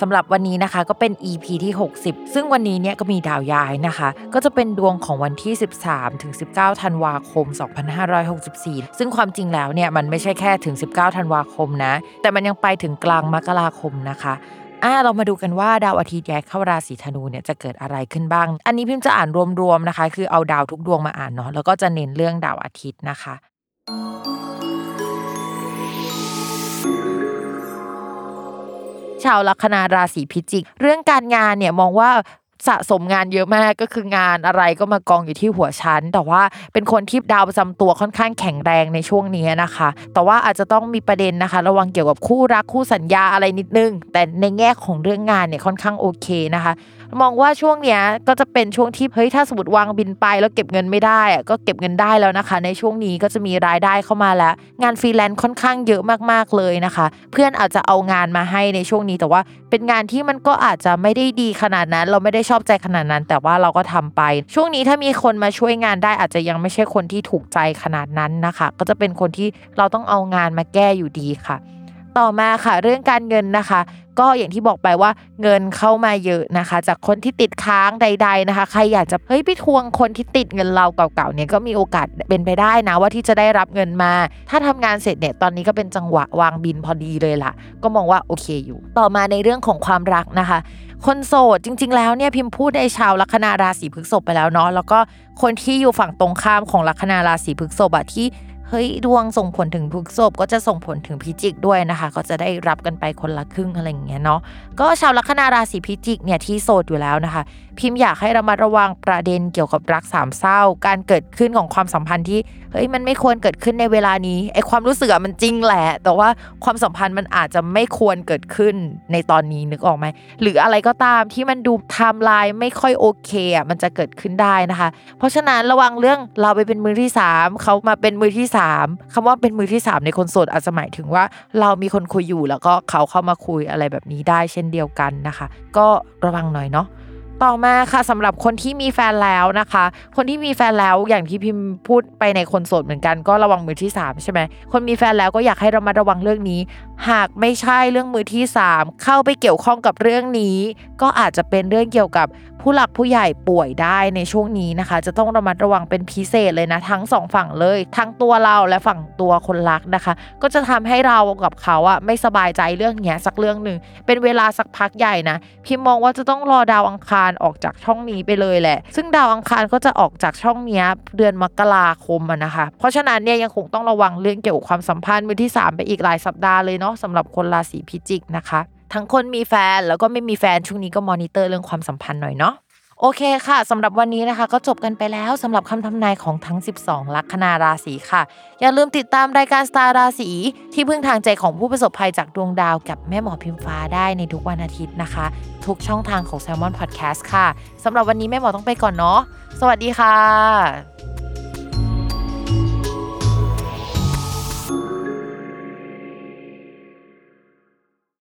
สำหรับวันนี้นะคะก็เป็น EP ที่ 60 ซึ่งวันนี้เนี่ยก็มีดาวย้ายนะคะ ก็จะเป็นดวงของวันที่ 13 ถึง 19 ธันวาคม 2564 ซึ่งความจริงแล้วเนี่ยมันไม่ใช่แค่ถึง 19 ธันวาคมนะ แต่มันยังไปถึงกลางมกราคมนะคะอ่าเรามาดูกันว่าดาวอาทิตย์ย้ายเข้าราศีธนูเนี่ยจะเกิดอะไรขึ้นบ้าง อันนี้พิมพ์จะอ่านรวมๆนะคะ คือเอาดาวทุกดวงมาอ่านเนาะแล้วก็จะเน้นเรื่องดาวอาทิตย์นะคะ ชาวลัคนาราศีพิจิก เรื่องการงานเนี่ยมองว่าสะสมงานเยอะมากก็คืองานอะไรก็มากองอยู่ที่หัวชั้น แต่ว่าเป็นคนที่ดาวประจำตัวค่อนข้างแข็งแรงในช่วงนี้นะคะ แต่ว่าอาจจะต้องมีประเด็นนะคะ ระวังเกี่ยวกับคู่รักคู่สัญญาอะไรนิดนึง แต่ในแง่ของเรื่องงานเนี่ยค่อนข้างโอเคนะคะ มองว่าช่วงเนี้ยก็จะเป็นช่วงที่เฮ้ยถ้าสมมติวางบินไป แล้วเก็บเงินไม่ได้อะก็เก็บเงินได้แล้วนะคะ ในช่วงนี้ก็จะมีรายได้เข้ามาแล้ว งานฟรีแลนซ์ค่อนข้างเยอะมากๆเลยนะคะ เพื่อนอาจจะเอางานมาให้ในช่วงนี้ แต่ว่าเป็นงานที่มันก็อาจจะไม่ได้ดีขนาดนั้น เราไม่ได้ชอบใจขนาดนั้น แต่ว่าเราก็ทำไป ช่วงนี้ถ้ามีคนมาช่วยงานได้อาจจะยังไม่ใช่คนที่ถูกใจขนาดนั้นนะคะ ก็จะเป็นคนที่เราต้องเอางานมาแก้อยู่ดีค่ะต่อมาค่ะเรื่องการเงินนะคะ ก็อย่างที่บอกไปว่าเงินเข้ามาเยอะนะคะ จากคนที่ติดค้างใด ๆนะคะ ใครอยากจะเฮ้ยไปทวงคนที่ติดเงินเราเก่าๆเนี่ยก็มีโอกาสเป็นไปได้นะว่าที่จะได้รับเงินมา ถ้าทำงานเสร็จเนี่ยตอนนี้ก็เป็นจังหวะวางบินพอดีเลยล่ะ ก็มองว่าโอเคอยู่ ต่อมาในเรื่องของความรักนะคะคนโสดจริง ๆ แล้วเนี่ยพิมพ์พูดในชาวลัคนาราศีพฤษภไปแล้วเนาะแล้วก็คนที่อยู่ฝั่งตรงข้ามของลัคนาราศีพฤษภอะที่ เฮ้ยดวงส่งผลถึงพฤกษบก็จะส่งผลถึงพิจิกด้วยนะคะ ก็จะได้รับกันไปคนละครึ่งอะไรอย่างเงี้ยเนาะก็ชาวลัคนาราศีพิจิกเนี่ยที่โสดอยู่แล้วนะคะ พิมพ์อยากให้ระมัดระวังประเด็นเกี่ยวกับรักสามเศร้า การเกิดขึ้นของความสัมพันธ์ที่เฮ้ยมันไม่ควรเกิดขึ้นในเวลานี้ไอความรู้สึกอะมันจริงแหละ แต่ว่าความสัมพันธ์มันอาจจะไม่ควรเกิดขึ้นในตอนนี้นึกออกไหมหรืออะไรก็ตามที่มันดูไทม์ไลน์ไม่ค่อยโอเคอะมันจะเกิดขึ้นได้นะคะ เพราะฉะนั้นระวังเรื่องเราไปเป็นมือที่ 3เขามาเป็นมือที่3คำว่าเป็นมือที่ 3 ในคนโสดอาจจะหมายถึงว่า เรามีคนคุยอยู่แล้วก็เขาเข้ามาคุยอะไรแบบนี้ได้เช่นเดียวกันนะคะ ก็ระวังหน่อยเนาะ ต่อมาค่ะสำหรับคนที่มีแฟนแล้วนะคะ คนที่มีแฟนแล้วอย่างที่พิมพ์พูดไปในคนโสดเหมือนกันก็ระวังมือที่ 3 ใช่ไหมคนมีแฟนแล้วก็อยากให้เรามาระวังเรื่องนี้ หากไม่ใช่เรื่องมือที่ 3 เข้าไปเกี่ยวข้องกับเรื่องนี้ ก็อาจจะเป็นเรื่องเกี่ยวกับผู้หลักผู้ใหญ่ป่วยได้ในช่วงนี้นะคะ จะต้องระมัดระวังเป็นพิเศษเลยนะทั้งสองฝั่งเลย ทั้งตัวเราและฝั่งตัวคนรักนะคะ ก็จะทำให้เรากับเขาอะไม่สบายใจเรื่องเนี้ยสักเรื่องหนึ่งเป็นเวลาสักพักใหญ่นะพิมมองว่าจะต้องรอดาวอังคารออกจากช่องนี้ไปเลยแหละ ซึ่งดาวอังคารก็จะออกจากช่องนี้เดือนมกราคมนะคะ เพราะฉะนั้นเนี่ยยังคงต้องระวังเรื่องเกี่ยวกับความสัมพันธ์มือที่ 3 ไปอีกหลายสัปดาห์เลยเนาะสำหรับคนราศีพิจิกนะคะ ทั้งคนมีแฟนแล้วก็ไม่มีแฟนช่วงนี้ก็มอนิเตอร์เรื่องความสัมพันธ์หน่อยเนาะ โอเคค่ะสำหรับวันนี้นะคะ ก็จบกันไปแล้วสำหรับคำทำนายของทั้ง 12 ลัคนาราศีค่ะ อย่าลืมติดตามรายการสตาร์ราศีที่พึ่งทางใจของผู้ประสบภัยจากดวงดาวกับแม่หมอพิมฟ้าได้ในทุกวันอาทิตย์นะคะ ทุกช่องทางของ s ซ l m o n Podcast ค่ะสำหรับวันนี้แม่หมอต้องไปก่อนเนาะสวัสดีค่ะ